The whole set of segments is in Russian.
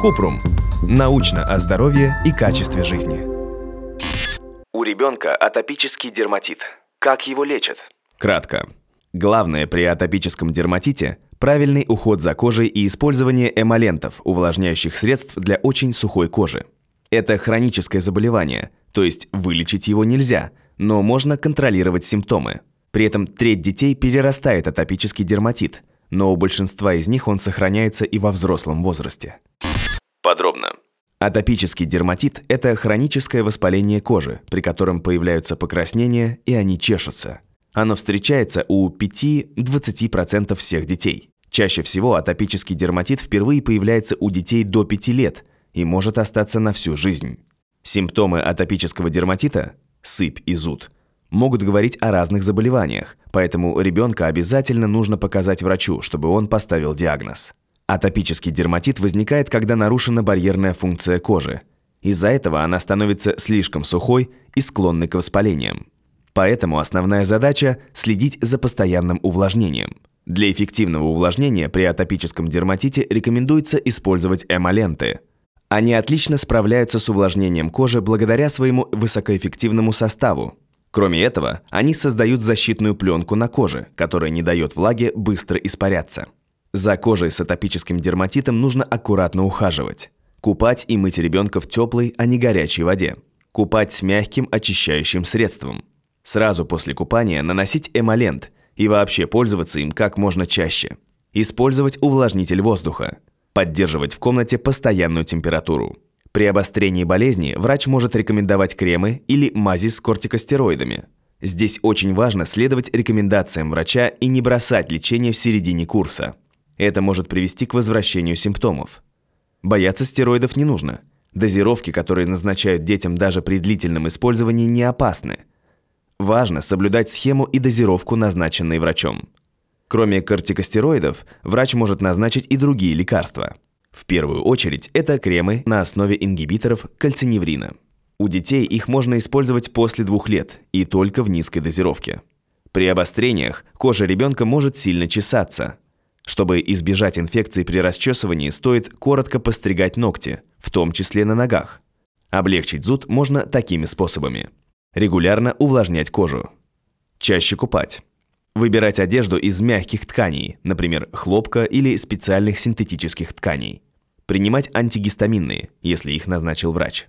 Купрум. Научно о здоровье и качестве жизни. У ребенка атопический дерматит. Как его лечат? Кратко. Главное при атопическом дерматите – правильный уход за кожей и использование эмолентов, увлажняющих средств для очень сухой кожи. Это хроническое заболевание, то есть вылечить его нельзя, но можно контролировать симптомы. При этом треть детей перерастает атопический дерматит, но у большинства из них он сохраняется и во взрослом возрасте. Подробно. Атопический дерматит – это хроническое воспаление кожи, при котором появляются покраснения и они чешутся. Оно встречается у 5-20% всех детей. Чаще всего атопический дерматит впервые появляется у детей до 5 лет и может остаться на всю жизнь. Симптомы атопического дерматита – сыпь и зуд – могут говорить о разных заболеваниях, поэтому ребенка обязательно нужно показать врачу, чтобы он поставил диагноз. Атопический дерматит возникает, когда нарушена барьерная функция кожи. Из-за этого она становится слишком сухой и склонной к воспалениям. Поэтому основная задача – следить за постоянным увлажнением. Для эффективного увлажнения при атопическом дерматите рекомендуется использовать эмоленты. Они отлично справляются с увлажнением кожи благодаря своему высокоэффективному составу. Кроме этого, они создают защитную пленку на коже, которая не дает влаге быстро испаряться. За кожей с атопическим дерматитом нужно аккуратно ухаживать. Купать и мыть ребенка в теплой, а не горячей воде. Купать с мягким очищающим средством. Сразу после купания наносить эмолент и вообще пользоваться им как можно чаще. Использовать увлажнитель воздуха. Поддерживать в комнате постоянную температуру. При обострении болезни врач может рекомендовать кремы или мази с кортикостероидами. Здесь очень важно следовать рекомендациям врача и не бросать лечение в середине курса. Это может привести к возвращению симптомов. Бояться стероидов не нужно. Дозировки, которые назначают детям даже при длительном использовании, не опасны. Важно соблюдать схему и дозировку, назначенные врачом. Кроме кортикостероидов, врач может назначить и другие лекарства. В первую очередь это кремы на основе ингибиторов кальциневрина. У детей их можно использовать после двух лет и только в низкой дозировке. При обострениях кожа ребенка может сильно чесаться, чтобы избежать инфекции при расчесывании, стоит коротко постригать ногти, в том числе на ногах. Облегчить зуд можно такими способами. Регулярно увлажнять кожу. Чаще купать. Выбирать одежду из мягких тканей, например, хлопка или специальных синтетических тканей. Принимать антигистаминные, если их назначил врач.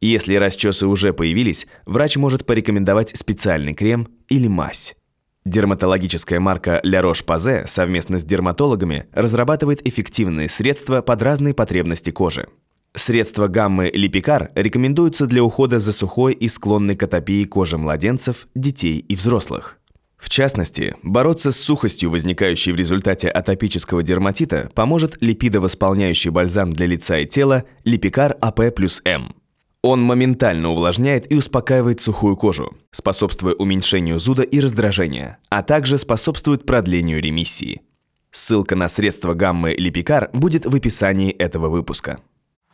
Если расчесы уже появились, врач может порекомендовать специальный крем или мазь. Дерматологическая марка La Roche-Posay совместно с дерматологами разрабатывает эффективные средства под разные потребности кожи. Средства гаммы Липикар рекомендуются для ухода за сухой и склонной к атопии кожи младенцев, детей и взрослых. В частности, бороться с сухостью, возникающей в результате атопического дерматита, поможет липидовосполняющий бальзам для лица и тела Липикар АП плюс М. Он моментально увлажняет и успокаивает сухую кожу, способствуя уменьшению зуда и раздражения, а также способствует продлению ремиссии. Ссылка на средства гаммы Липикар будет в описании этого выпуска.